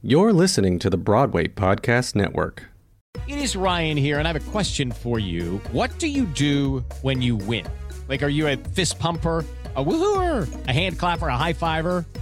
You're listening to the Broadway Podcast Network. It is Ryan here, and I have a question for you. What do you do when you win? Like, are you a fist pumper? A woohooer, a hand clapper, a high fiver.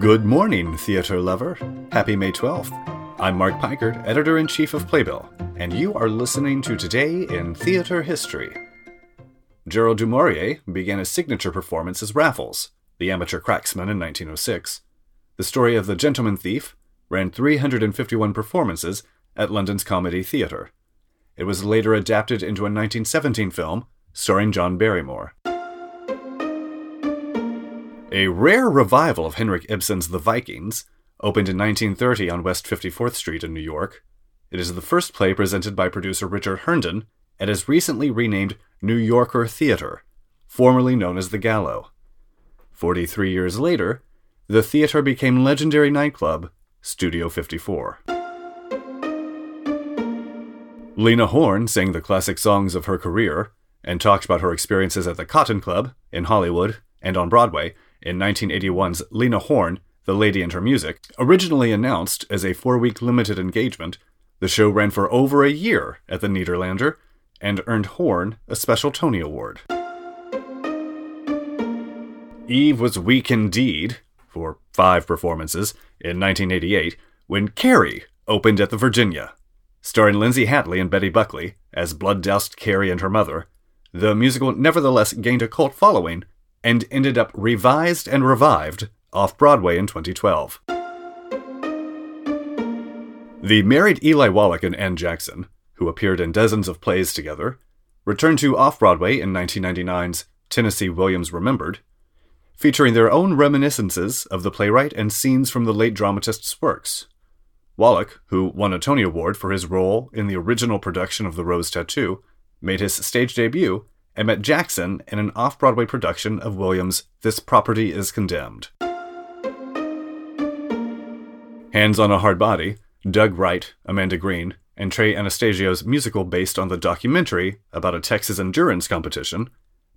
Good morning, theater lover. Happy May 12th. I'm Mark Peikert, editor in chief of Playbill, and you are listening to Today in Theater History. Gerald du Maurier began his signature performance as Raffles, the amateur cracksman, in 1906. The story of the Gentleman Thief ran 351 performances at London's Comedy Theatre. It was later adapted into a 1917 film starring John Barrymore. A rare revival of Henrik Ibsen's The Vikings opened in 1930 on West 54th Street in New York. It is the first play presented by producer Richard Herndon at his recently renamed New Yorker Theater, formerly known as the Gallo. 43 years later, the theater became legendary nightclub Studio 54. Lena Horne sang the classic songs of her career and talked about her experiences at the Cotton Club in Hollywood and on Broadway in 1981's Lena Horne, The Lady and Her Music. Originally announced as a four week limited engagement, the show ran for over a year at the Nederlander and earned Horne a special Tony Award. Eve was weak indeed, for five performances, in 1988 when Carrie opened at the Virginia. Starring Linzi Hateley and Betty Buckley as blood doused Carrie and her mother, the musical nevertheless gained a cult following and ended up revised and revived off Broadway in 2012. The married Eli Wallach and Anne Jackson, who appeared in dozens of plays together, returned to off Broadway in 1999's Tennessee Williams Remembered, featuring their own reminiscences of the playwright and scenes from the late dramatist's works. Wallach, who won a Tony Award for his role in the original production of The Rose Tattoo, made his stage debut and met Jackson in an off Broadway production of Williams' This Property is Condemned. Hands on a Hard Body, Doug Wright, Amanda Green, and Trey Anastasio's musical based on the documentary about a Texas endurance competition,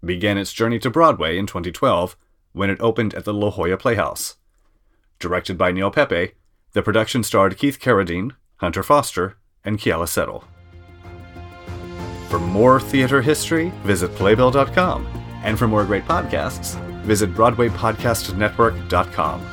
began its journey to Broadway in 2012 when it opened at the La Jolla Playhouse. Directed by Neil Pepe, the production starred Keith Carradine, Hunter Foster, and Keala Settle. For more theater history, visit playbill.com. And for more great podcasts, visit BroadwayPodcastNetwork.com.